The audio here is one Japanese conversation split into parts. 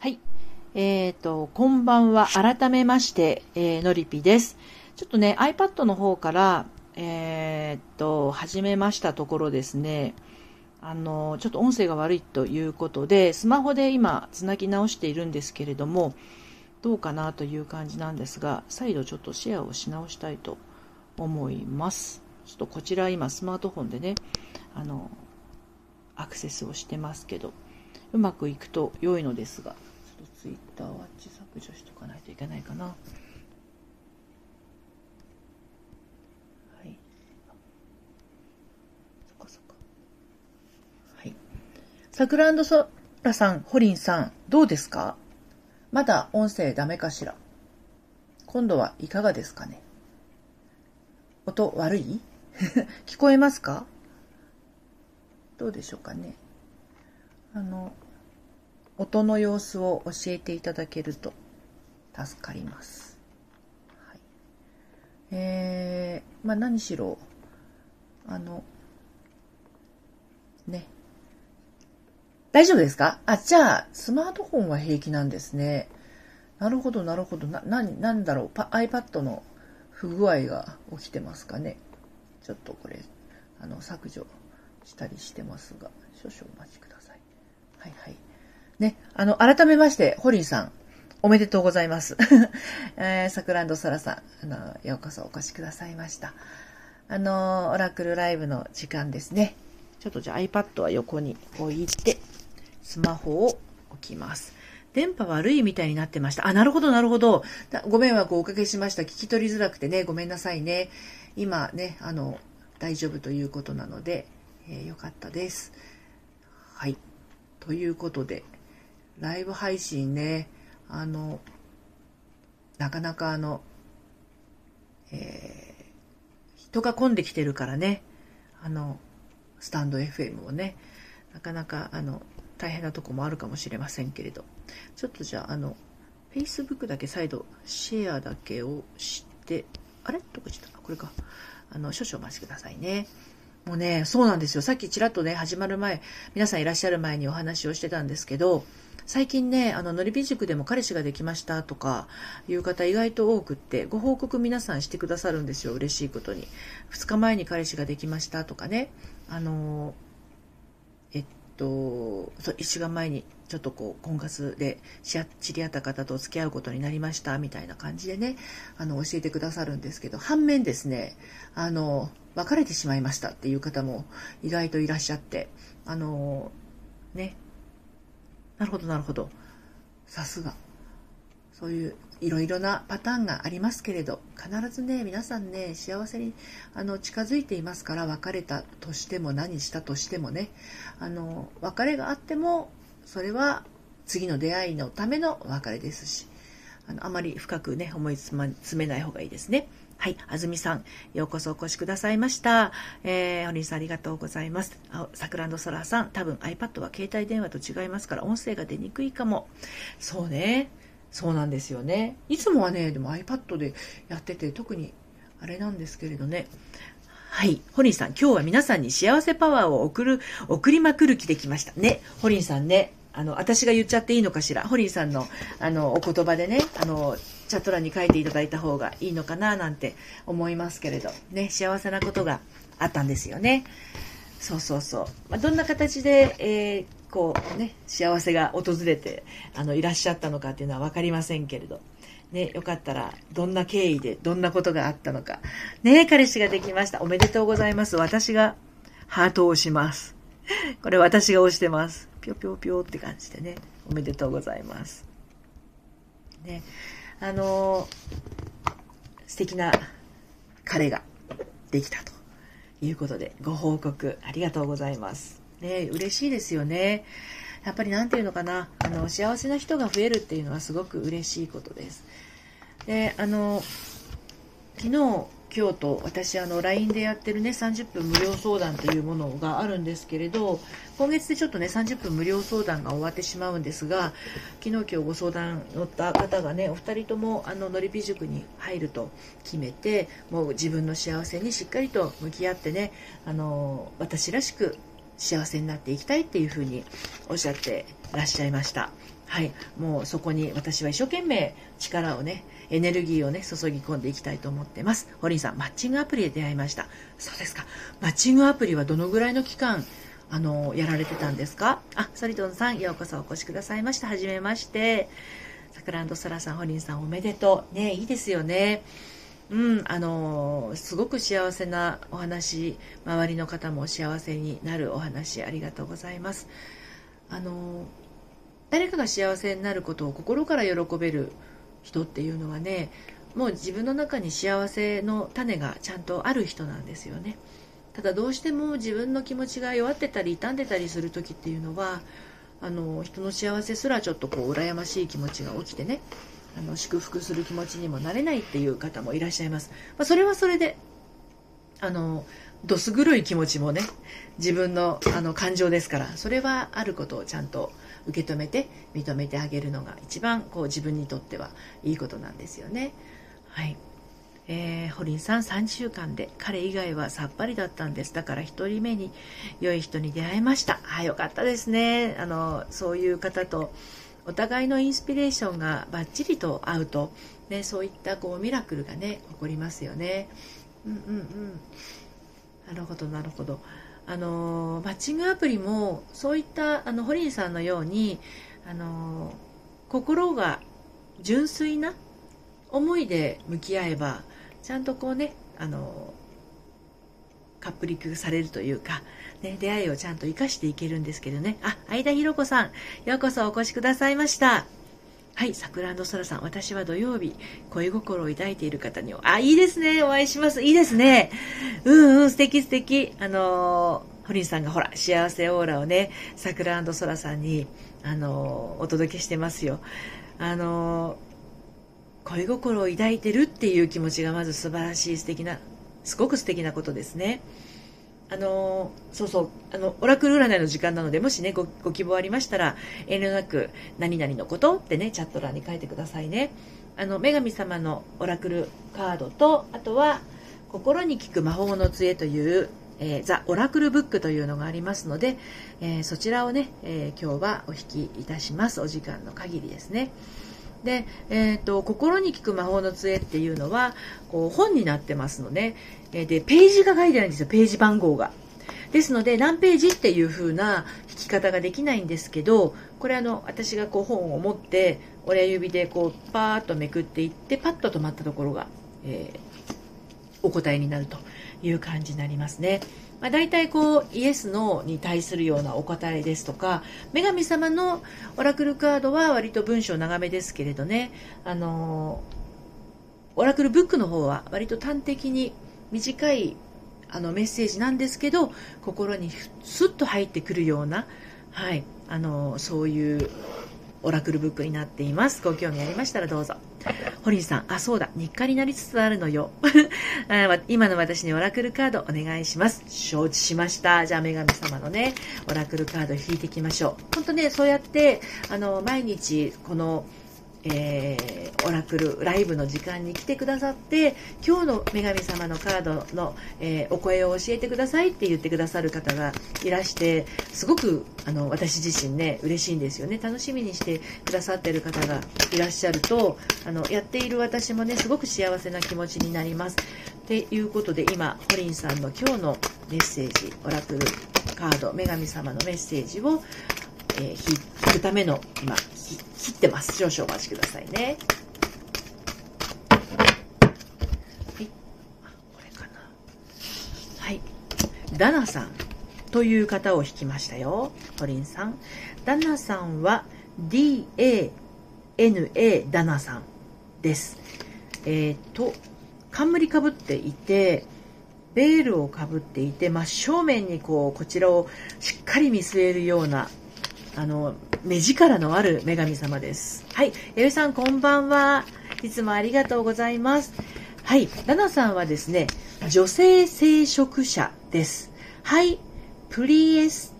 はい。えっ、ー、と、こんばんは。改めまして、えー、のりぴです。ちょっとね、iPad の方から、えっ、ー、と、始めましたところですね、あの、ちょっと音声が悪いということで、スマホで今、つなぎ直しているんですけれども、どうかなという感じなんですが、再度ちょっとシェアをし直したいと思います。ちょっとこちら今、スマートフォンでね、あの、アクセスをしてますけど、うまくいくと良いのですが、ツイッターは自削除しとかないといけないかな。はい。そっかそっか。はい。サクランドソラさん、ホリンさん、どうですか？まだ音声ダメかしら？今度はいかがですかね？音悪い？聞こえますか？どうでしょうかね？あの、音の様子を教えていただけると助かります。はい、えー、まあ何しろ、あの、ね。大丈夫ですか？あ、じゃあ、スマートフォンは平気なんですね。なるほど、なるほど。な、な、なんだろう？パ iPad の不具合が起きてますかね？ちょっとこれ、あの、削除したりしてますが、少々お待ちください。はいはい。ね、あの、改めまして、ホリーさん、おめでとうございます。えー、サクランドソラさん、あの、ようこそお越しくださいました。あの、オラクルライブの時間ですね。ちょっとじゃあ iPad は横に置いて、スマホを置きます。電波悪いみたいになってました。あ、なるほど、なるほど。ご迷惑をおかけしました。聞き取りづらくてね、ごめんなさいね。今ね、あの、大丈夫ということなので、えー、よかったです。はい。ということで、ライブ配信ね、あの、なかなかあの、えー、人が混んできてるからね、あの、スタンド FM をね、なかなかあの、大変なとこもあるかもしれませんけれど、ちょっとじゃあ、あの、Facebook だけ再度シェアだけをして、あれ？どこ行っちゃった？これか。あの、少々お待ちくださいね。もうね、そうなんですよ。さっきちらっとね、始まる前、皆さんいらっしゃる前にお話をしてたんですけど、最近ね、あの、のりび塾でも彼氏ができましたとかいう方意外と多くって、ご報告皆さんしてくださるんですよ、嬉しいことに。2日前に彼氏ができましたとかね、あの、えっと、そう、1週間前にちょっとこう、婚活で知り合った方と付き合うことになりましたみたいな感じでね、あの、教えてくださるんですけど、反面ですね、あの、別れてしまいましたっていう方も意外といらっしゃって、あの、ね、なるほど、なるほど。さすが。そういういろいろなパターンがありますけれど、必ずね、皆さんね、幸せにあの近づいていますから、別れたとしても何したとしてもね、あの、別れがあっても、それは次の出会いのための別れですし、あのあまり深くね、思い詰めない方がいいですね。はい、あずみさん、ようこそお越しくださいました。えー、お兄さんありがとうございます。あ、さくらんどソラさん、多分 iPad は携帯電話と違いますから、音声が出にくいかも。そうね。そうなんですよね。いつもはね、でも iPad でやってて、特にあれなんですけれどね。はい。ホリンさん、今日は皆さんに幸せパワーを送る、送りまくる気できました。ね。ホリンさんね。あの、私が言っちゃっていいのかしら。ホリンさんの、あの、お言葉でね、あの、チャット欄に書いていただいた方がいいのかな、なんて思いますけれど、ね、幸せなことがあったんですよね。そうそうそう。まあ、どんな形で、えー、こうね、幸せが訪れて、あの、いらっしゃったのかっていうのは分かりませんけれど、ね、よかったら、どんな経緯で、どんなことがあったのか。ね、彼氏ができました。おめでとうございます。私がハートを押します。これ私が押してます。ぴょぴょぴょって感じでね、おめでとうございます。ね、あのー、素敵な彼ができたということで、ご報告ありがとうございます。ね、嬉しいですよね。やっぱり何て言うのかな、あの、幸せな人が増えるっていうのはすごく嬉しいことです。で、あの、昨日、今日と私あの LINE でやってるね30分無料相談というものがあるんですけれど今月でちょっとね30分無料相談が終わってしまうんですが昨日今日ご相談乗った方がねお二人ともあののりぴ塾に入ると決めてもう自分の幸せにしっかりと向き合ってねあの私らしく幸せになっていきたいっていうふうにおっしゃってらっしゃいました。はい、もうそこに私は一生懸命力をね、エネルギーをね、注ぎ込んでいきたいと思ってます。ホリンさん、マッチングアプリで出会いました。そうですか。マッチングアプリはどのぐらいの期間、あの、やられてたんですか？あ、ソリトンさん、ようこそお越しくださいました。はじめまして。さくらんソラさん、ホリンさん、おめでとう。ね、いいですよね。うん、あのすごく幸せなお話周りの方も幸せになるお話ありがとうございますあの誰かが幸せになることを心から喜べる人っていうのはねもう自分の中に幸せの種がちゃんとある人なんですよね。ただどうしても自分の気持ちが弱ってたり傷んでたりする時っていうのはあの人の幸せすらちょっとこう羨ましい気持ちが起きてねあの祝福する気持ちにもなれないっていう方もいらっしゃいます、まあ、それはそれであのどす黒い気持ちもね自分のあの感情ですからそれはあることをちゃんと受け止めて認めてあげるのが一番こう自分にとってはいいことなんですよね。はい、えー、ホリンさん3週間で彼以外はさっぱりだったんですだから1人目に良い人に出会えましたあよかったですねあのそういう方とお互いのインスピレーションがバッチリと合うと、ね、そういったこうミラクルがね起こりますよね。うんうんうんなるほどなるほど。あのマッチングアプリもそういったあのホリンさんのようにあの心が純粋な思いで向き合えばちゃんとこうねあのカップリングされるというか、ね、出会いをちゃんと生かしていけるんですけどね。あ相田博子さんようこそお越しくださいました。はい、桜空さん、私は土曜日、恋心を抱いている方に、あ、いいですね、お会いします。いいですね。うんうん、素敵素敵。あのー、ホリンさんがほら、幸せオーラをね、桜空さんに、あのー、お届けしてますよ。あのー、恋心を抱いてるっていう気持ちがまず素晴らしい素敵な、すごく素敵なことですね。あのそうそうあのオラクル占いの時間なのでもしねごご希望ありましたら遠慮なく「何々のこと」ってねチャット欄に書いてくださいね。あの女神様のオラクルカードとあとは「心に効く魔法の杖」というえー、ザ・オラクルブックというのがありますので、えー、そちらをね、えー、今日はお引きいたします。お時間の限りですね。で、えーと、心に効く魔法の杖っていうのはこう本になってますのででページが書いてないんですよページ番号が。ですので何ページっていう風な引き方ができないんですけどこれあの私がこう本を持って親指でこうパーッとめくっていってパッと止まったところが、えー、お答えになるという感じになりますね。まあ、大体こうイエス・ノーに対するようなお答えですとか女神様のオラクルカードは割と文章長めですけれどねあのオラクルブックの方は割と端的に短いあのメッセージなんですけど心にスッと入ってくるような、はい、あのそういうオラクルブックになっています。ご興味ありましたらどうぞ。堀井さん、あ、そうだ、日課になりつつあるのよ。今の私にオラクルカードお願いします。承知しました。じゃあ、女神様のね、オラクルカード引いていきましょう。本当ね、そうやって、あの、毎日、この、えー、オラクルライブの時間に来てくださって今日の女神様のカードの、えー、お声を教えてくださいって言ってくださる方がいらしてすごくあの私自身ね嬉しいんですよね。楽しみにしてくださってる方がいらっしゃるとあのやっている私もねすごく幸せな気持ちになります。っていうことで今ホリンさんの今日のメッセージオラクルカード女神様のメッセージを、えー、引くための今切ってます。少々お待ちくださいね。はい。これかな。はい。ダナさんという方を引きましたよ。トリンさん。ダナさんは DANA ダナさんです。えっ、ー、と、冠かぶっていて、ベールをかぶっていて真正面にこうこちらをしっかり見据えるようなあの目力のある女神様です。はい。エルさん、こんばんは。いつもありがとうございます。はい。ラナさんはですね、女性聖職者です。はい。プリエス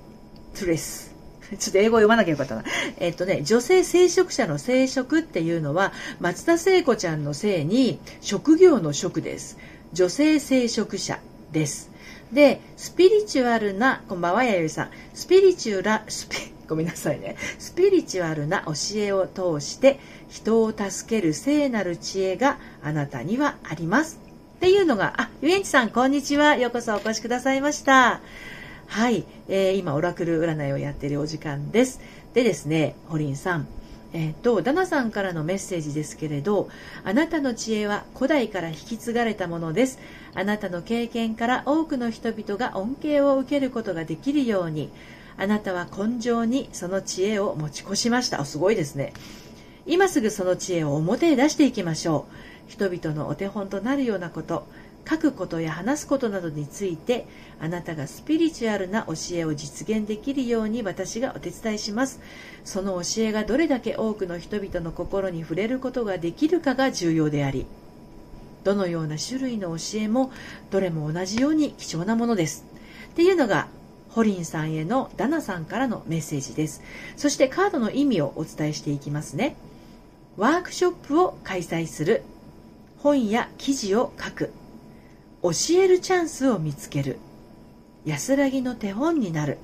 トレス。ちょっと英語読まなきゃよかったな。えっとね、女性聖職者の聖職っていうのは、松田聖子ちゃんの聖に職業の職です。女性聖職者です。で、スピリチュアルな、こんばんは、やゆさん。スピリチュラ、スピ、ごめんなさいね。スピリチュアルな教えを通して人を助ける聖なる知恵があなたにはあります。っていうのが、あ、ゆえんちさん、こんにちは。ようこそお越しくださいました。はい、えー、今、オラクル占いをやっているお時間です。でですね、ホリンさん、えっ、ー、と、ダナさんからのメッセージですけれど、あなたの知恵は古代から引き継がれたものです。あなたの経験から多くの人々が恩恵を受けることができるように、あなたは根性にその知恵を持ち越しました。すごいですね。今すぐその知恵を表へ出していきましょう。人々のお手本となるようなこと、書くことや話すことなどについてあなたがスピリチュアルな教えを実現できるように私がお手伝いしますその教えがどれだけ多くの人々の心に触れることができるかが重要でありどのような種類の教えもどれも同じように貴重なものですっていうのがホリンさんへのダナさんからのメッセージです。そしてカードの意味をお伝えしていきますね。ワークショップを開催する。本や記事を書く。教えるチャンスを見つける。安らぎの手本になる。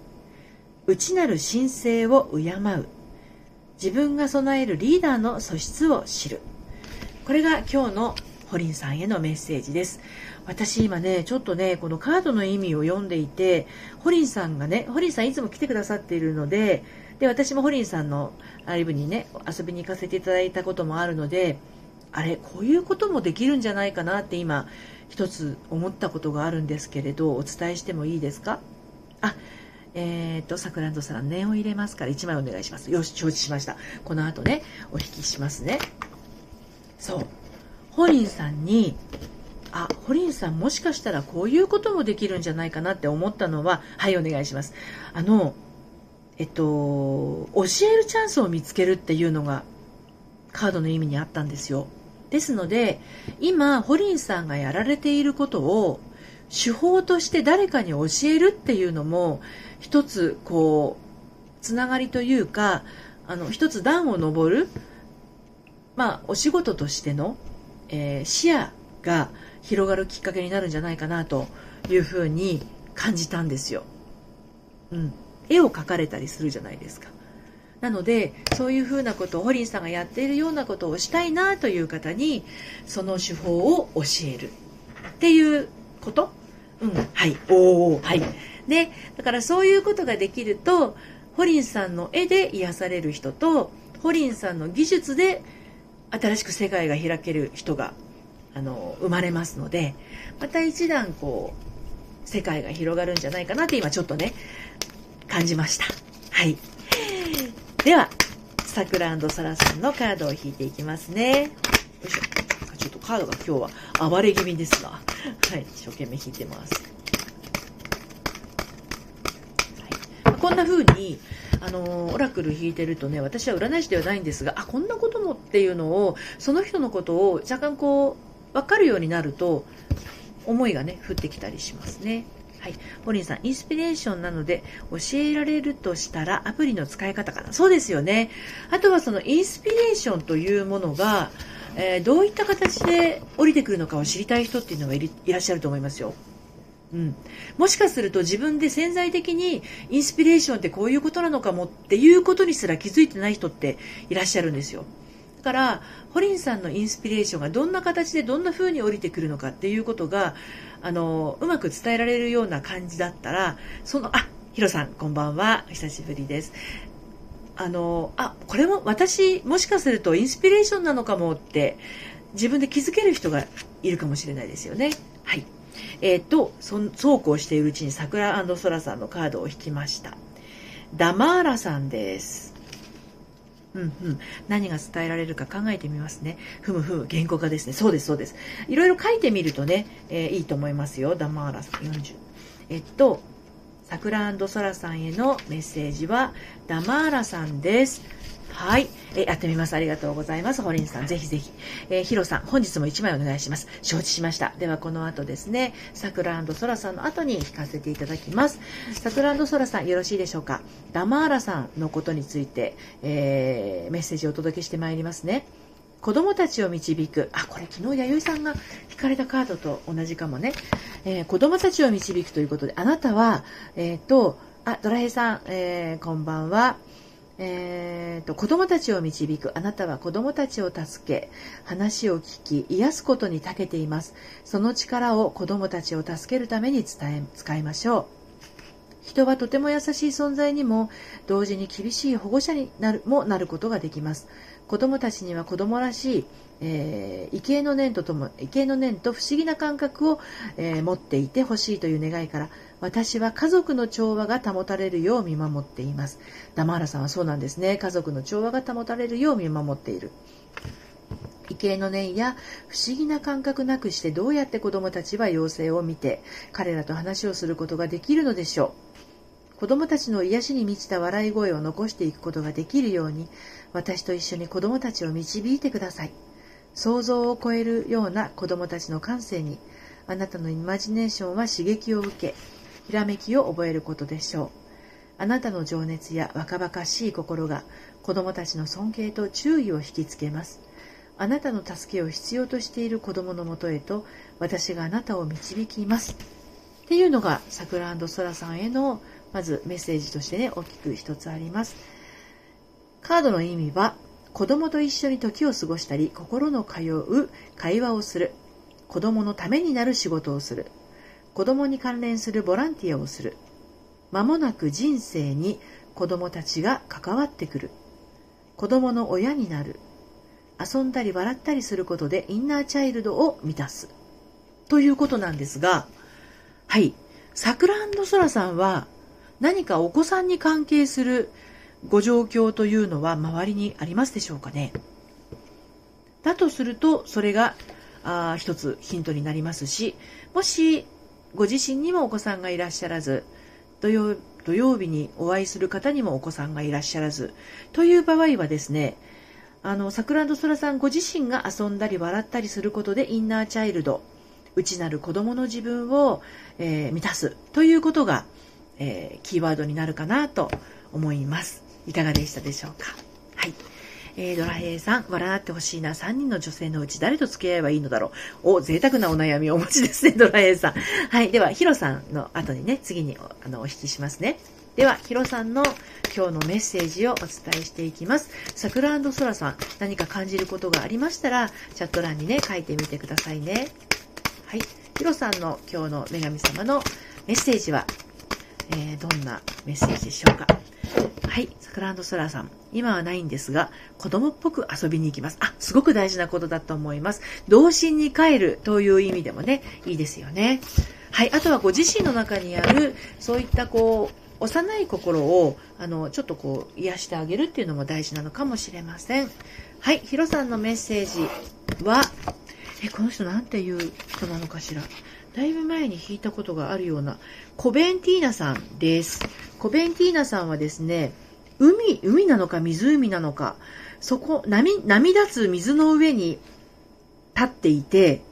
内なる神聖を敬う。自分が備えるリーダーの素質を知る。これが今日のホリンさんへのメッセージです。私今ねちょっとねこのカードの意味を読んでいてホリンさんがねホリンさんいつも来てくださっているのでで私もホリンさんのライブにね遊びに行かせていただいたこともあるのであれこういうこともできるんじゃないかなって今一つ思ったことがあるんですけれどお伝えしてもいいですか？あえっ、ー、とさくらんどさん念を入れますから1枚お願いします。よし承知しました。この後ねお引きしますね。そう。ホリンさんにあホリンさんもしかしたらこういうこともできるんじゃないかなって思ったのははいお願いします。あのえっと教えるチャンスを見つけるっていうのがカードの意味にあったんですよ。ですので今ホリンさんがやられていることを手法として誰かに教えるっていうのも一つこうつながりというかあの一つ段を上るまあお仕事としての、えー、視野が広がるきっかけになるんじゃないかなというふうに感じたんですよ。うん、絵を描かれたりするじゃないですか。なのでそういうふうなことをホリンさんがやっているようなことをしたいなという方にその手法を教える。っていうこと？うん。はい。おおはい。でだからそういうことができるとホリンさんの絵で癒される人とホリンさんの技術で新しく世界が開ける人があの生まれますのでまた一段こう世界が広がるんじゃないかなって今ちょっとね感じましたはいでは、さくらサラさんのカードを引いていきますね。よいしょ。ちょっとカードが今日は暴れ気味ですが、はい、一生懸命引いてます。はい、こんな風に、あのオラクル引いてるとね、私は占い師ではないんですが、あ、こんなこともっていうのを、その人のことを若干こう、分かるようになると、思いがね、降ってきたりしますね。はい。ポリンさん、インスピレーションなので教えられるとしたらアプリの使い方かな。そうですよね。あとはそのインスピレーションというものが、えー、どういった形で降りてくるのかを知りたい人っていうのがいらっしゃると思いますよ。うん、もしかすると自分で潜在的にインスピレーションってこういうことなのかもっていうことにすら気づいてない人っていらっしゃるんですよ。だからホリンさんのインスピレーションがどんな形でどんな風に降りてくるのかっていうことがあのうまく伝えられるような感じだったらそのあヒロさんこんばんは。久しぶりです。あのあこれも私もしかするとインスピレーションなのかもって自分で気づける人がいるかもしれないですよね。はい。えっ、とそうこうしているうちに桜ソラさんのカードを引きました。ダマーラさんです。うんうん、何が伝えられるか考えてみますね。ふむふむ、原稿化ですね。そうです、そうです。いろいろ書いてみるとね、えー、いいと思いますよ。ダマーラさん40。えっと、桜空さんへのメッセージは、ダマーラさんです。はい。えやってみます。ありがとうございます。ホリンさん、ぜひぜひ。えー、ヒロさん、本日も1枚お願いします。承知しました。では、この後ですね、さくらソラさんの後に引かせていただきます。さくらソラさん、よろしいでしょうか？ダマーラさんのことについて、えー、メッセージをお届けしてまいりますね。子供たちを導く。あ、これ昨日弥生さんが引かれたカードと同じかもね。えー、子供たちを導くということで、あなたは、えっ、ー、と、あ、ドラヘイさん、えー、こんばんは。えーと、子供たちを導くあなたは子供たちを助け話を聞き癒すことに長けています。その力を子供たちを助けるために伝え使いましょう。人はとても優しい存在にも同時に厳しい保護者になるもなることができます子供たちには子供らしい、えー、畏敬の念ととも畏敬の念と不思議な感覚を、えー、持っていてほしいという願いから私は家族の調和が保たれるよう見守っています。ダマーラさんはそうなんですね。家族の調和が保たれるよう見守っている。畏敬の念や不思議な感覚なくしてどうやって子供たちは妖精を見て彼らと話をすることができるのでしょう。子供たちの癒しに満ちた笑い声を残していくことができるように私と一緒に子供たちを導いてください。想像を超えるような子供たちの感性にあなたのイマジネーションは刺激を受けひらめきを覚えることでしょう。あなたの情熱や若々しい心が子供たちの尊敬と注意を引きつけます。あなたの助けを必要としている子供のもとへと私があなたを導きます。っていうのがさくらソラさんへのまずメッセージとしてね大きく一つあります。カードの意味は子供と一緒に時を過ごしたり心の通う会話をする。子供のためになる仕事をする。子供に関連するボランティアをする。間もなく人生に子供たちが関わってくる。子供の親になる。遊んだり笑ったりすることでインナーチャイルドを満たす。ということなんですがはい。さくらそらさんは何かお子さんに関係するご状況というのは周りにありますでしょうかね？だとするとそれがあ一つヒントになりますしもしご自身にもお子さんがいらっしゃらず土曜土曜日にお会いする方にもお子さんがいらっしゃらずという場合はですねあの桜そらさんご自身が遊んだり笑ったりすることでインナーチャイルド内なる子供の自分を、えー、満たすということが、えー、キーワードになるかなと思いますいかがでしたでしょうか？はいえー、ドラヘイさん、笑ってほしいな。3人の女性のうち誰と付き合えばいいのだろう。お、贅沢なお悩みをお持ちですね、ドラヘイさん。はい。では、ヒロさんの後にね、次にあのお引きしますね。では、ヒロさんの今日のメッセージをお伝えしていきます。さくらソラさん、何か感じることがありましたら、チャット欄にね、書いてみてくださいね。はい。ヒロさんの今日の女神様のメッセージは、えー、どんなメッセージでしょうか。はい、サクラソラさん。今はないんですが、子供っぽく遊びに行きます。あ、すごく大事なことだと思います。童心に帰るという意味でもね、いいですよね。はい、あとはご自身の中にある、そういったこう、幼い心を、あの、ちょっとこう、癒してあげるっていうのも大事なのかもしれません。はい、ヒロさんのメッセージは、え、この人なんていう人なのかしら。だいぶ前に弾いたことがあるような、コベンティーナさんです。コベンティーナさんはですね、海、海なのか湖なのか、そこ、波、波立つ水の上に立っていて、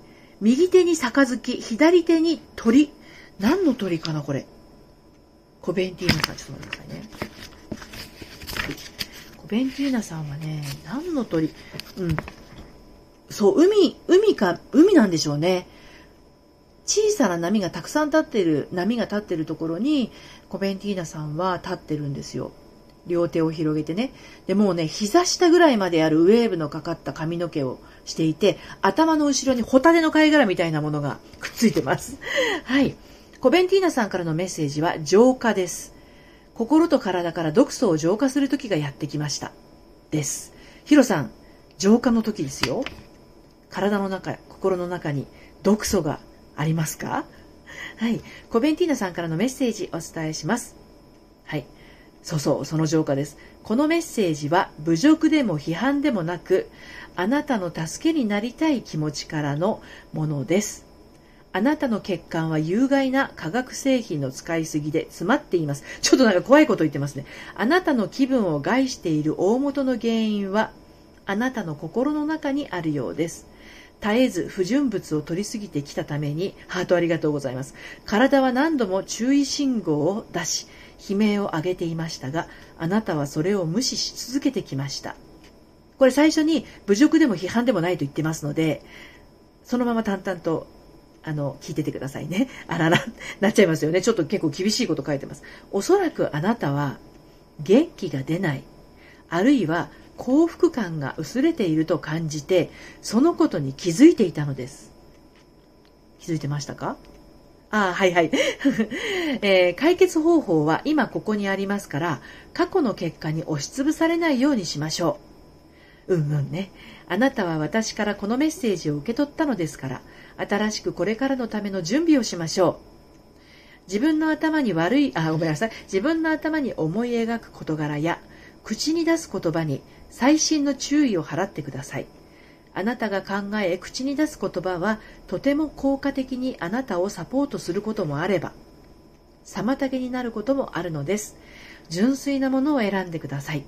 右手に杯、左手に鳥。何の鳥かな、これ。コベンティーナさん、ちょっと待ってくださいね。コベンティーナさんはね、何の鳥？うん。そう、海、海か、海なんでしょうね。小さな波がたくさん立ってる、波が立ってるところに、コベンティーナさんは立ってるんですよ。両手を広げてね。で、もうね、膝下ぐらいまであるウェーブのかかった髪の毛をしていて、頭の後ろにホタテの貝殻みたいなものが くっついてます。はい。コベンティーナさんからのメッセージは浄化です。心と体から毒素を浄化する時がやってきました。です。ヒロさん、浄化の時ですよ。体の中、心の中に毒素がありますか？はい。コベンティーナさんからのメッセージお伝えします。はい。そうそう、その浄化です。このメッセージは侮辱でも批判でもなく、あなたの助けになりたい気持ちからのものです。あなたの血管は有害な化学製品の使いすぎで詰まっています。ちょっとなんか怖いこと言ってますね。あなたの気分を害している大元の原因は、あなたの心の中にあるようです。絶えず不純物を取りすぎてきたために、ハートありがとうございます。体は何度も注意信号を出し、悲鳴を上げていましたが、あなたはそれを無視し続けてきました。これ最初に侮辱でも批判でもないと言ってますので、そのまま淡々とあの、聞いててくださいね。あらら、なっちゃいますよね。ちょっと結構厳しいこと書いてます。おそらくあなたは、元気が出ない、あるいは幸福感が薄れていると感じて、そのことに気づいていたのです。気づいてましたか？ああ、はいはい、えー、解決方法は今ここにありますから、過去の結果に押しつぶされないようにしましょう。うんうんね。あなたは私からこのメッセージを受け取ったのですから、新しくこれからのための準備をしましょう。自分の頭に悪い、あ、ごめんなさい。自分の頭に思い描く事柄や、口に出す言葉に細心の注意を払ってください。あなたが考え、口に出す言葉は、とても効果的にあなたをサポートすることもあれば、妨げになることもあるのです。純粋なものを選んでください。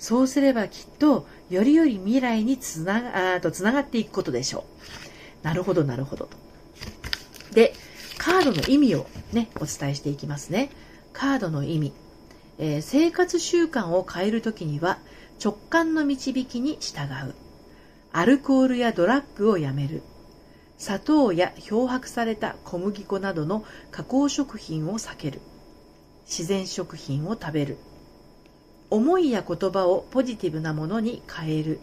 そうすればきっと、よりより未来につなが、とつながっていくことでしょう。なるほど、なるほどと。で、カードの意味をね、お伝えしていきますね。カードの意味。えー、生活習慣を変えるときには、直感の導きに従う。アルコールやドラッグをやめる。砂糖や漂白された小麦粉などの加工食品を避ける。自然食品を食べる。思いや言葉をポジティブなものに変える。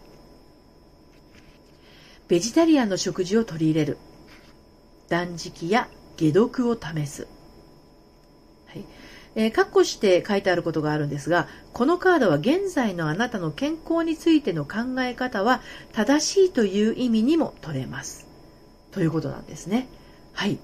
ベジタリアンの食事を取り入れる。断食や解毒を試す。えー、括弧して書いてあることがあるんですが、このカードは現在のあなたの健康についての考え方は正しいという意味にも取れます。ということなんですね。はい。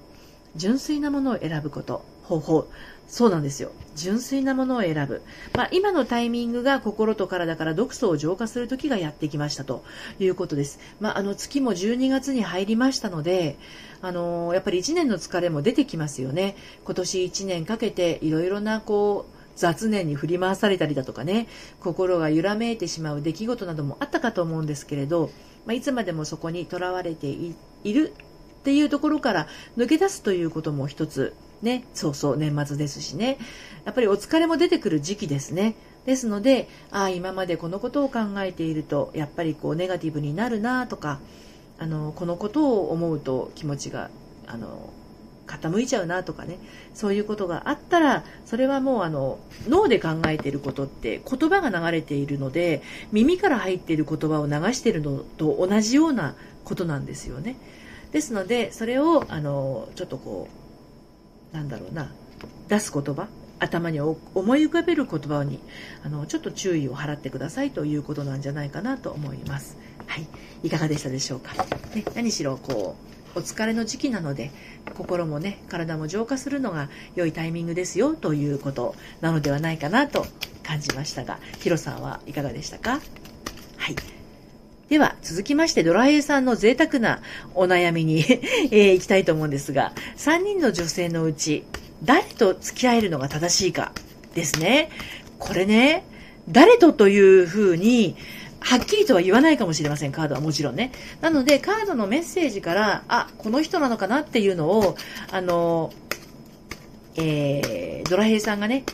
純粋なものを選ぶこと。方法。そうなんですよ。純粋なものを選ぶ。まあ、今のタイミングが心と体から毒素を浄化する時がやってきましたということです。まあ、あの月も12月に入りましたので、あのー、やっぱり1年の疲れも出てきますよね。今年1年かけていろいろなこう、雑念に振り回されたりだとかね、心が揺らめいてしまう出来事などもあったかと思うんですけれど、まあ、いつまでもそこにとらわれているっていうところから抜け出すということも一つね、そうそう、年末ですしね。やっぱりお疲れも出てくる時期ですね。ですので、ああ、今までこのことを考えていると、やっぱりこう、ネガティブになるなとか、あの、このことを思うと気持ちが、あの、傾いちゃうなとかね、そういうことがあったら、それはもうあの、脳で考えていることって言葉が流れているので、耳から入っている言葉を流しているのと同じようなことなんですよね。ですので、それを、あの、ちょっとこう、なんだろうな出す言葉頭に思い浮かべる言葉にあのちょっと注意を払ってくださいということなんじゃないかなと思います。はい、いかがでしたでしょうか？ね、何しろこうお疲れの時期なので心もね体も浄化するのが良いタイミングですよということなのではないかなと感じましたが、ヒロさんはいかがでしたか？では、続きまして、ドライエさんの贅沢なお悩みに えー、行きたいと思うんですが、3人の女性のうち、誰と付き合えるのが正しいかですね。これね、誰とというふうに、はっきりとは言わないかもしれません、カードはもちろんね。なので、カードのメッセージから、あ、この人なのかなっていうのを、あの、えー、ドラヘイさんがね、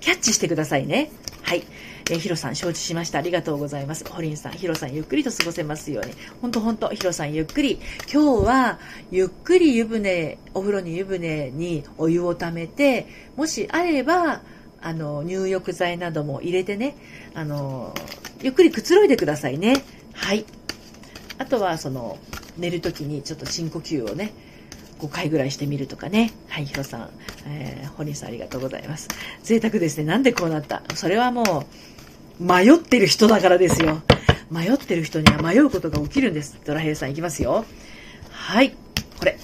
キャッチしてくださいね。はい。えヒロさん承知しました。ありがとうございます。ホリンさん、ヒロさんゆっくりと過ごせますように。ほんとほんと、ヒロさんゆっくり。今日は、ゆっくり湯船、お風呂に湯船にお湯をためて、もしあれば、あの、入浴剤なども入れてね、あの、ゆっくりくつろいでくださいね。はい。あとは、その、寝るときにちょっと深呼吸をね、5回ぐらいしてみるとかね。はい、ヒロさん、えー、ホニーさんありがとうございます。贅沢ですね。なんでこうなった？それはもう、迷ってる人だからですよ。迷ってる人には迷うことが起きるんです。ドラヘイさんいきますよ。はい。これ。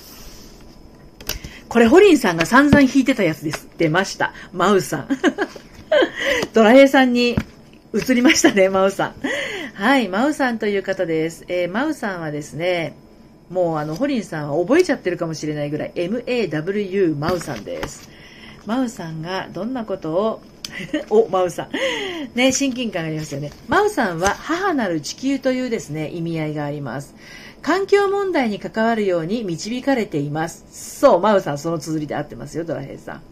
これ、ホリンさんが散々弾いてたやつです。出ました。マウさん。ドラヘイさんに移りましたね、マウさん。はい、マウさんという方です。えー、マウさんはですね、もうあの、ホリンさんは覚えちゃってるかもしれないぐらい、MAW マウさんです。マウさんがどんなことを お、マウさん。ね、親近感がありますよね。マウさんは母なる地球というですね、意味合いがあります。環境問題に関わるように導かれています。そう、マウさん、その綴りで合ってますよ、ドラヘイさん。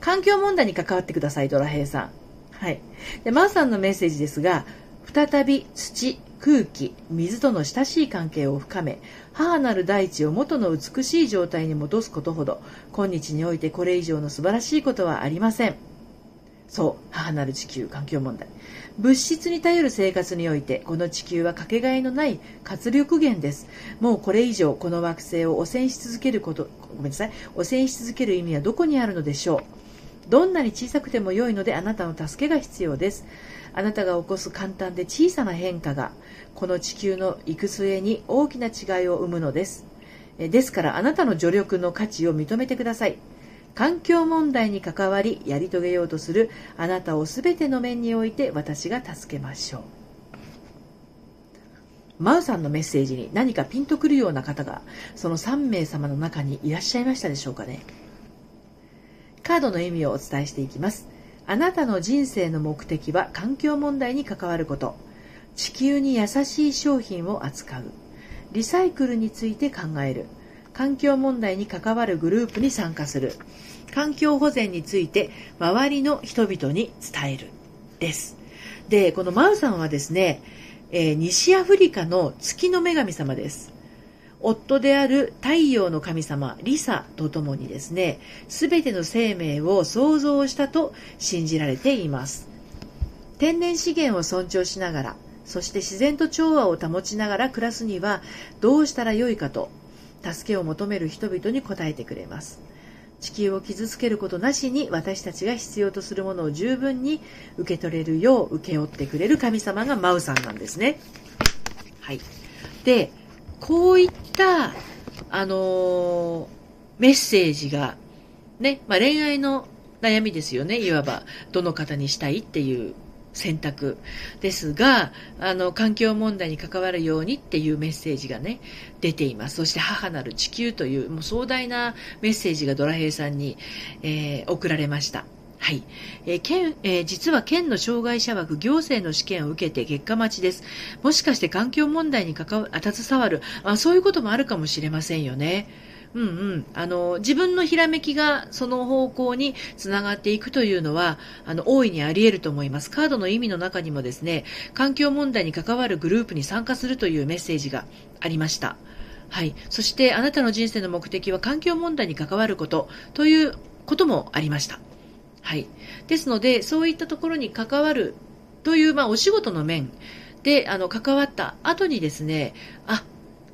環境問題に関わってください、ドラヘイさん。はい。で、マウさんのメッセージですが、再び土、空気水との親しい関係を深め母なる大地を元の美しい状態に戻すことほど今日においてこれ以上の素晴らしいことはありませんそう母なる地球環境問題。物質に頼る生活においてこの地球はかけがえのない活力源です。もうこれ以上この惑星を汚染し続けることごめんなさい。汚染し続ける意味はどこにあるのでしょう。どんなに小さくても良いのであなたの助けが必要です。あなたが起こす簡単で小さな変化がこの地球の行く末に大きな違いを生むのです。ですからあなたの助力の価値を認めてください。環境問題に関わりやり遂げようとするあなたを全ての面において私が助けましょう。マウさんのメッセージに何かピンとくるような方がその3名様の中にいらっしゃいましたでしょうかね。カードの意味をお伝えしていきます。あなたの人生の目的は環境問題に関わること。地球に優しい商品を扱う。リサイクルについて考える。環境問題に関わるグループに参加する。環境保全について周りの人々に伝えるです。でこのマウさんはですね、えー、西アフリカの月の女神様です。夫である太陽の神様リサとともにですね全ての生命を創造したと信じられています。天然資源を尊重しながらそして自然と調和を保ちながら暮らすにはどうしたらよいかと助けを求める人々に応えてくれます地球を傷つけることなしに私たちが必要とするものを十分に受け取れるよう請け負ってくれる神様がマウさんなんですね。はい。で、こういった、あのー、メッセージが、ね、まあ、恋愛の悩みですよね、いわば。どの方にしたいっていう選択ですが、あの、環境問題に関わるようにっていうメッセージがね、出ています。そして母なる地球という、もう壮大なメッセージがドラヘイさんに、えー、送られました。はい。えー、県、えー、実は県の障害者枠行政の試験を受けて結果待ちです。もしかして環境問題に関わ、携わる、あ、そういうこともあるかもしれませんよね。うんうん。あの、自分のひらめきがその方向につながっていくというのは、あの、大いにあり得ると思います。カードの意味の中にもですね、環境問題に関わるグループに参加するというメッセージがありました。はい。そして、あなたの人生の目的は環境問題に関わることということもありました。はい。ですので、そういったところに関わるという、まあ、お仕事の面で、あの、関わった後にですね、あ、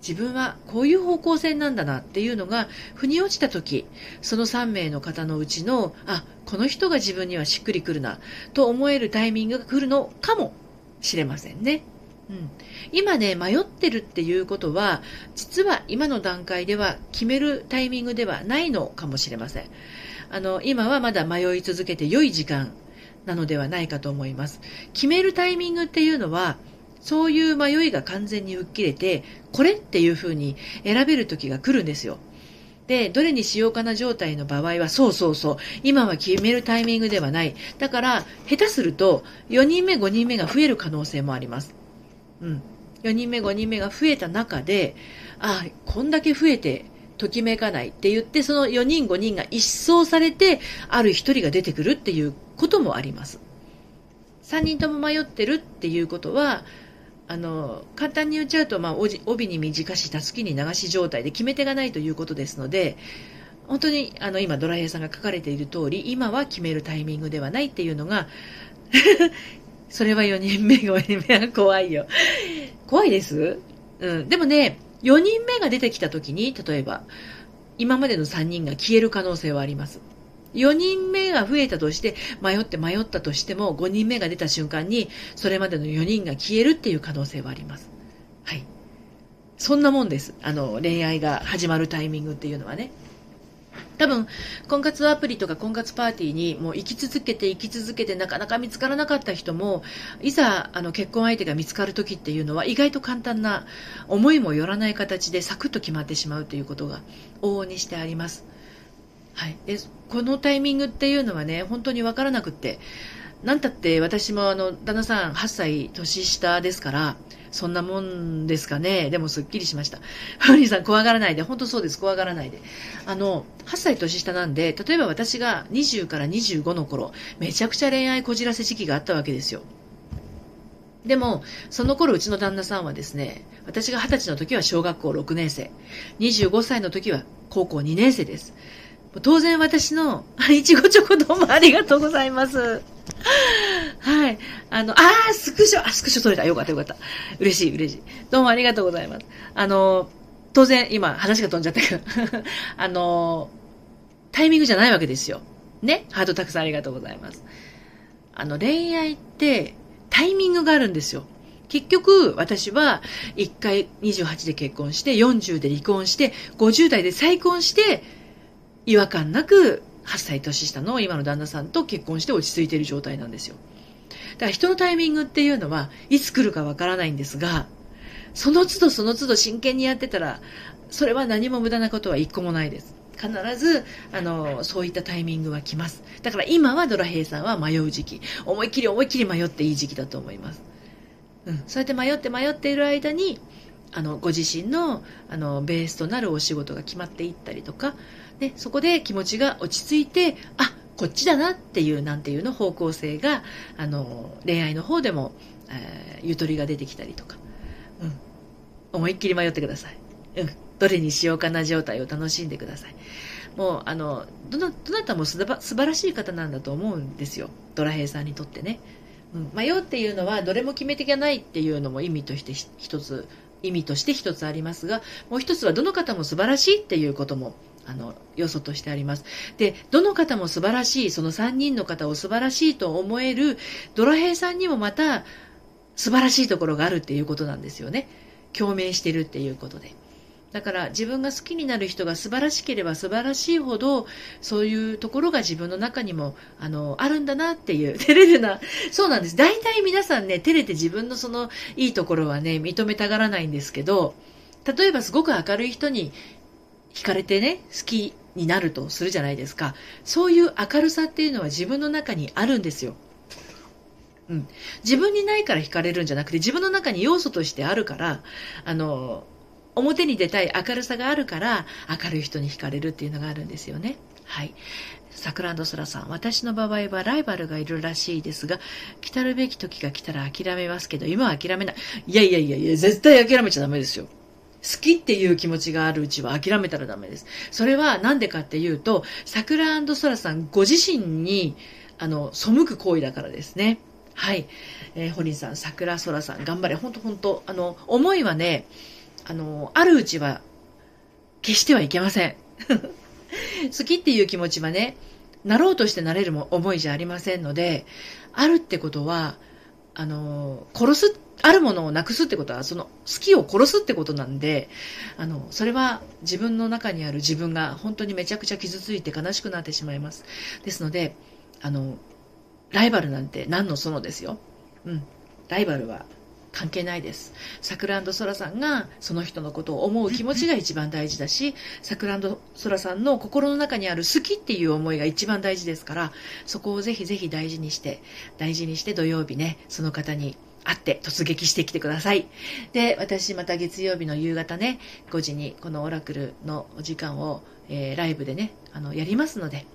自分はこういう方向性なんだなっていうのが、腑に落ちた時、その3名の方のうちの、あ、この人が自分にはしっくりくるな、と思えるタイミングが来るのかもしれませんね。うん、今ね、迷ってるっていうことは、実は今の段階では決めるタイミングではないのかもしれません。あの、今はまだ迷い続けて良い時間なのではないかと思います。決めるタイミングっていうのは、そういう迷いが完全に吹っ切れて、これっていう風に選べる時が来るんですよ。で、どれにしようかな状態の場合は、そうそうそう、今は決めるタイミングではない。だから、下手すると、4人目、5人目が増える可能性もあります。うん。4人目、5人目が増えた中で、あ、こんだけ増えて、ときめかないって言って、その4人5人が一掃されて、ある1人が出てくるっていうこともあります。3人とも迷ってるっていうことは、あの、簡単に言っちゃうと、まあ、帯に短し、たすきに流し状態で決め手がないということですので、本当に、あの、今、ドライヤーさんが書かれている通り、今は決めるタイミングではないっていうのが、それは4人目、5人目は怖いよ。怖いです？うん。でもね、4人目が出てきた時に、例えば、今までの3人が消える可能性はあります。4人目が増えたとして、迷って迷ったとしても、5人目が出た瞬間に、それまでの4人が消えるっていう可能性はあります。はい。そんなもんです。あの、恋愛が始まるタイミングっていうのはね。多分、婚活アプリとか婚活パーティーにもう生き続けて生き続けてなかなか見つからなかった人も、いざあの結婚相手が見つかる時っていうのは意外と簡単な思いもよらない形でサクッと決まってしまうということが往々にしてあります。はい。で、このタイミングっていうのはね、本当にわからなくって、なんたって私もあの、旦那さん8歳年下ですから、そんなもんですかね。でもすっきりしました。ファニーさん怖がらないで。本当そうです。怖がらないで。あの、8歳年下なんで、例えば私が20から25の頃、めちゃくちゃ恋愛こじらせ時期があったわけですよ。でも、その頃うちの旦那さんはですね、私が20歳の時は小学校6年生、25歳の時は高校2年生です。当然私 の、いちごチョコどうもありがとうございます。はい。あの、あー、スクショ、あ、スクショ取れた。よかったよかった。嬉しい嬉しい。どうもありがとうございます。あの、当然、今、話が飛んじゃったけど、あの、タイミングじゃないわけですよ。ね？ハートたくさんありがとうございます。あの、恋愛って、タイミングがあるんですよ。結局、私は、1回28で結婚して、40で離婚して、50代で再婚して、違和感なく8歳年下の今の旦那さんと結婚して落ち着いている状態なんですよ。だから人のタイミングっていうのはいつ来るかわからないんですが、その都度その都度真剣にやってたら、それは何も無駄なことは一個もないです。必ず、あの、そういったタイミングは来ます。だから今はドラヘイさんは迷う時期。思いっきり思いっきり迷っていい時期だと思います。うん。そうやって迷って迷っている間に、あの、ご自身の、あの、ベースとなるお仕事が決まっていったりとか、で、そこで気持ちが落ち着いて、あ、こっちだなっていう、なんていうの方向性が、あの、恋愛の方でも、えー、ゆとりが出てきたりとか、うん。思いっきり迷ってください。うん。どれにしようかな状態を楽しんでください。もう、あの、どな、どなたもすば素晴らしい方なんだと思うんですよ。ドラヘイさんにとってね。うん、迷うっていうのは、どれも決め手がないっていうのも意味として一つ、意味として一つありますが、もう一つはどの方も素晴らしいっていうこともあの、要素としてあります。で、どの方も素晴らしい、その3人の方を素晴らしいと思える、ドラヘイさんにもまた素晴らしいところがあるっていうことなんですよね。共鳴してるっていうことで。だから自分が好きになる人が素晴らしければ素晴らしいほど、そういうところが自分の中にも、あの、あるんだなっていう、照れるな。そうなんです。大体皆さんね、照れて自分のそのいいところはね、認めたがらないんですけど、例えばすごく明るい人に惹かれてね、好きになるとするじゃないですか。そういう明るさっていうのは自分の中にあるんですよ。うん。自分にないから惹かれるんじゃなくて、自分の中に要素としてあるから、あの、表に出たい明るさがあるから、明るい人に惹かれるっていうのがあるんですよね。はい。桜空さん、私の場合はライバルがいるらしいですが、来たるべき時が来たら諦めますけど、今は諦めない。いやいやいやいや、絶対諦めちゃダメですよ。好きっていう気持ちがあるうちは諦めたらダメです。それはなんでかっていうと、桜空さんご自身に、あの、背く行為だからですね。はい。えー、堀さん、桜空さん、頑張れ。ほんとほんと。あの、思いはね、あの、あるうちは、決してはいけません。好きっていう気持ちはね、なろうとしてなれるも思いじゃありませんので、あるってことは、あの、殺すあるものをなくすってことは、その好きを殺すってことなんで、あの、それは自分の中にある自分が本当にめちゃくちゃ傷ついて悲しくなってしまいます。ですので、あの、ライバルなんて何のそのですよ。うん。ライバルは関係ないです。さくらそらさんがその人のことを思う気持ちが一番大事だし、さくらそらさんの心の中にある好きっていう思いが一番大事ですから、そこをぜひぜひ大事にして、大事にして土曜日ね、その方に会って突撃してきてください。で、私また月曜日の夕方ね、5時にこのオラクルのお時間を、えー、ライブでね、あの、やりますので、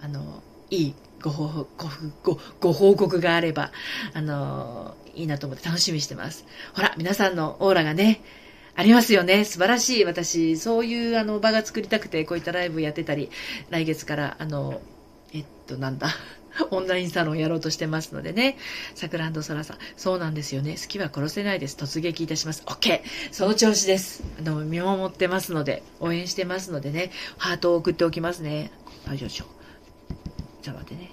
あの、いいご報告ごご報告があれば、あの、いいなと思って楽しみにしてます。ほら、皆さんのオーラがね、ありますよね。素晴らしい。私、そういうあの場が作りたくて、こういったライブやってたり、来月から、あの、えっと、なんだ？オンラインサロンやろうとしてますのでね。さくらんさん。そうなんですよね。好きは殺せないです。突撃いたします。OK! その調子です。あの、見守ってますので、応援してますのでね。ハートを送っておきますね。はい、よいしょ。ちょっと待ってね。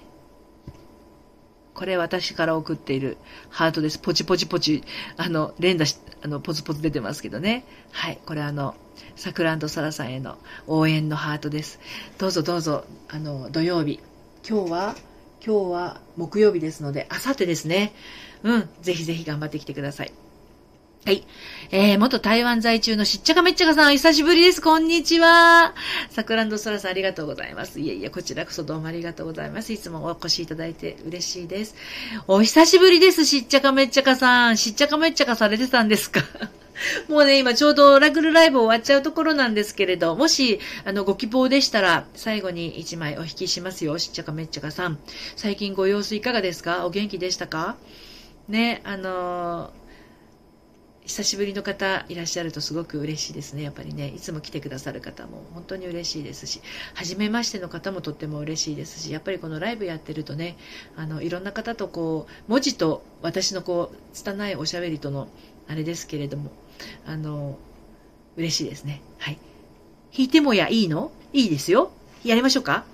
これ私から送っているハートです。ポチポチポチ、あの、連打し、あの、ポツポツ出てますけどね。はい。これあの、さくらんさらさんへの応援のハートです。どうぞどうぞ、あの、土曜日。今日は今日は木曜日ですので、あさってですね。うん。ぜひぜひ頑張ってきてください。はい。えー、元台湾在中のしっちゃかめっちゃかさん、お久しぶりです。こんにちは。さくらんどそらさん、ありがとうございます。いえいえ、こちらこそどうもありがとうございます。いつもお越しいただいて嬉しいです。お久しぶりです。しっちゃかめっちゃかさん。しっちゃかめっちゃかされてたんですか？もうね、今ちょうどラクルライブ終わっちゃうところなんですけれど、もし、あの、ご希望でしたら、最後に1枚お引きしますよ。しっちゃかめっちゃかさん。最近ご様子いかがですか？お元気でしたか？ね、あのー久しぶりの方いらっしゃるとすごく嬉しいですね。やっぱりね、いつも来てくださる方も本当に嬉しいですし、初めましての方もとっても嬉しいですし、やっぱりこのライブやってるとね、あの、いろんな方とこう、文字と私のこう、拙いおしゃべりとの、あれですけれども、あの、嬉しいですね。はい。弾いてもやいいの？いいですよ。やりましょうか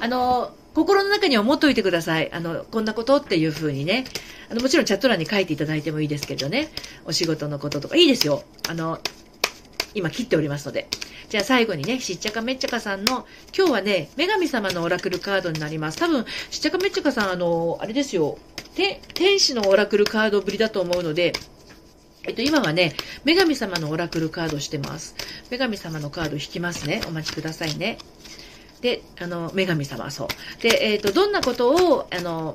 あの、心の中に思っといてください。あの、こんなことっていうふうにね。あの、もちろんチャット欄に書いていただいてもいいですけどね。お仕事のこととか。いいですよ。あの、今切っておりますので。じゃあ最後にね、しっちゃかめっちゃかさんの、今日はね、女神様のオラクルカードになります。多分、しっちゃかめっちゃかさん、あの、あれですよ。て、天使のオラクルカードぶりだと思うので、えっと、今はね、女神様のオラクルカードしてます。女神様のカード引きますね。お待ちくださいね。で、あの、女神様、そう。で、えっ、と、どんなことを、あの、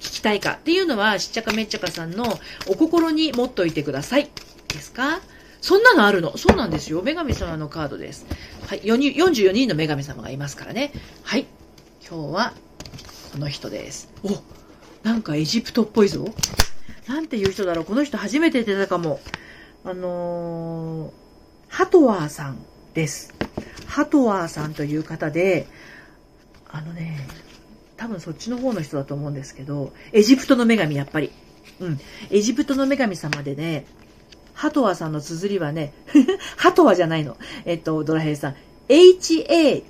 聞きたいかっていうのは、しっちゃかめっちゃかさんのお心に持っといてください。ですか？そんなのあるのそうなんですよ。女神様のカードです。はい。44人の女神様がいますからね。はい。今日は、この人です。おなんかエジプトっぽいぞ。なんていう人だろう。この人初めて出たかも。あのー、ハトワーさんです。ハトワーさんという方で、あのね、多分そっちの方の人だと思うんですけど、エジプトの女神、やっぱり。うん。エジプトの女神様でね、ハトワーさんの綴りはね、ハトワじゃないの。えっと、ドラヘイさん。H-A-T-H-O-R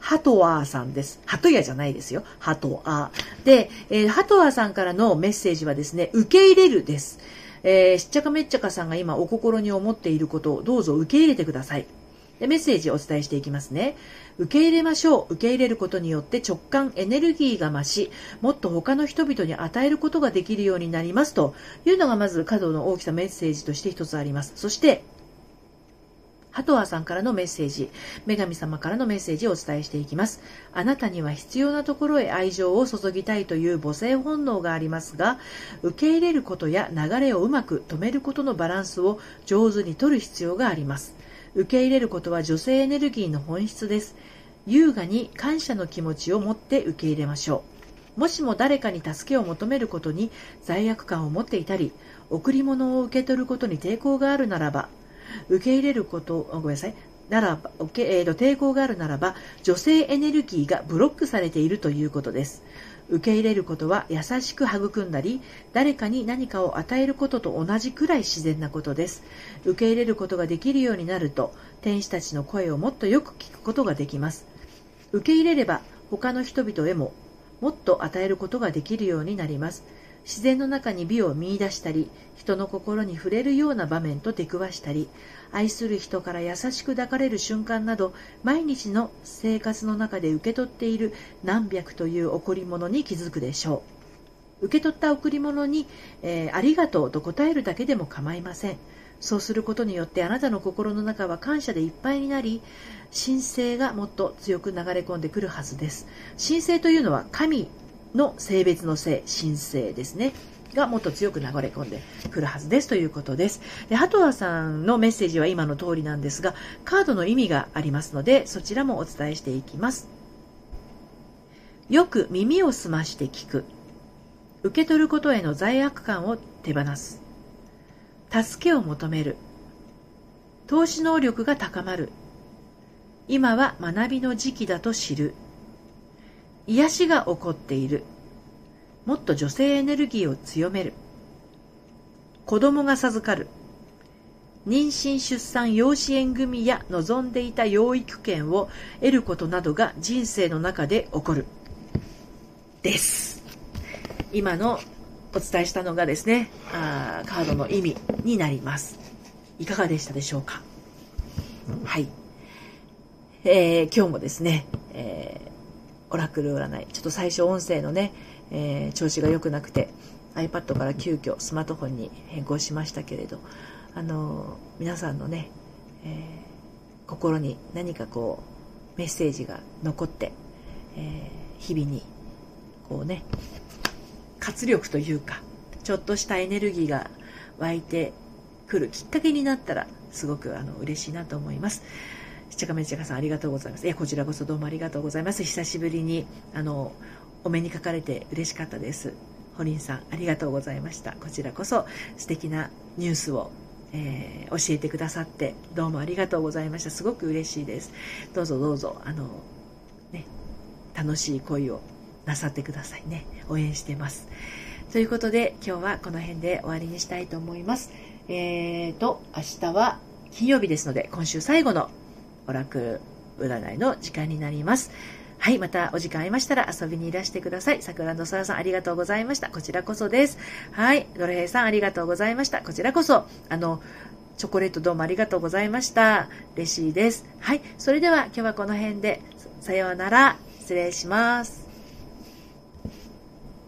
ハトワーさんです。ハトヤじゃないですよ。ハトワー。で、えー、ハトワーさんからのメッセージはですね、受け入れるです。えー、しっちゃかめっちゃかさんが今お心に思っていることをどうぞ受け入れてください。でメッセージをお伝えしていきますね。受け入れましょう。受け入れることによって直感、エネルギーが増し、もっと他の人々に与えることができるようになりますというのがまず角の大きさメッセージとして一つあります。そして、ハトワーさんからのメッセージ、女神様からのメッセージをお伝えしていきます。あなたには必要なところへ愛情を注ぎたいという母性本能がありますが、受け入れることや流れをうまく止めることのバランスを上手に取る必要があります。受け入れることは女性エネルギーの本質です。優雅に感謝の気持ちを持って受け入れましょう。もしも誰かに助けを求めることに罪悪感を持っていたり、贈り物を受け取ることに抵抗があるならば、受け入れることごめんなさい。ならば、えー、と抵抗があるならば女性エネルギーがブロックされているということです。受け入れることは優しく育んだり誰かに何かを与えることと同じくらい自然なことです。受け入れることができるようになると天使たちの声をもっとよく聞くことができます。受け入れれば他の人々へももっと与えることができるようになります。自然の中に美を見いだしたり人の心に触れるような場面と出くわしたり愛する人から優しく抱かれる瞬間など毎日の生活の中で受け取っている何百という贈り物に気づくでしょう。受け取った贈り物に、えー、ありがとうと答えるだけでも構いません。そうすることによってあなたの心の中は感謝でいっぱいになり神聖がもっと強く流れ込んでくるはずです。神聖というのは神の性別の性、神聖ですね。がもっと強く流れ込んでくるはずですということです。で、ハトワさんのメッセージは今の通りなんですが、カードの意味がありますので、そちらもお伝えしていきます。よく耳を澄まして聞く。受け取ることへの罪悪感を手放す。助けを求める。投資能力が高まる。今は学びの時期だと知る。癒しが起こっている。もっと女性エネルギーを強める。子供が授かる。妊娠出産養子縁組や望んでいた養育権を得ることなどが人生の中で起こる。です。今のお伝えしたのがですね、あーカードの意味になります。いかがでしたでしょうか？はい。えー、今日もですね、えーオラクル占いちょっと最初音声のね、えー、調子が良くなくて iPad から急遽スマートフォンに変更しましたけれどあの皆さんのね、えー、心に何かこうメッセージが残って、えー、日々にこうね活力というかちょっとしたエネルギーが湧いてくるきっかけになったらすごくあの嬉しいなと思います。ちゃかめちゃかさんありがとうございます。いや、こちらこそどうもありがとうございます。久しぶりに、あの、お目にかかれて嬉しかったです。ホリンさん、ありがとうございました。こちらこそ素敵なニュースを、えー、教えてくださって、どうもありがとうございました。すごく嬉しいです。どうぞどうぞ、あの、ね、楽しい恋をなさってくださいね。応援してます。ということで、今日はこの辺で終わりにしたいと思います。えーと、明日は金曜日ですので、今週最後のオラクル占いの時間になります。はい、またお時間ありましたら遊びにいらしてください。桜の空さんありがとうございました。こちらこそです。はい、ドルヘイさんありがとうございました。こちらこそ、あの、チョコレートどうもありがとうございました。嬉しいです。はい、それでは今日はこの辺で、さようなら。失礼します。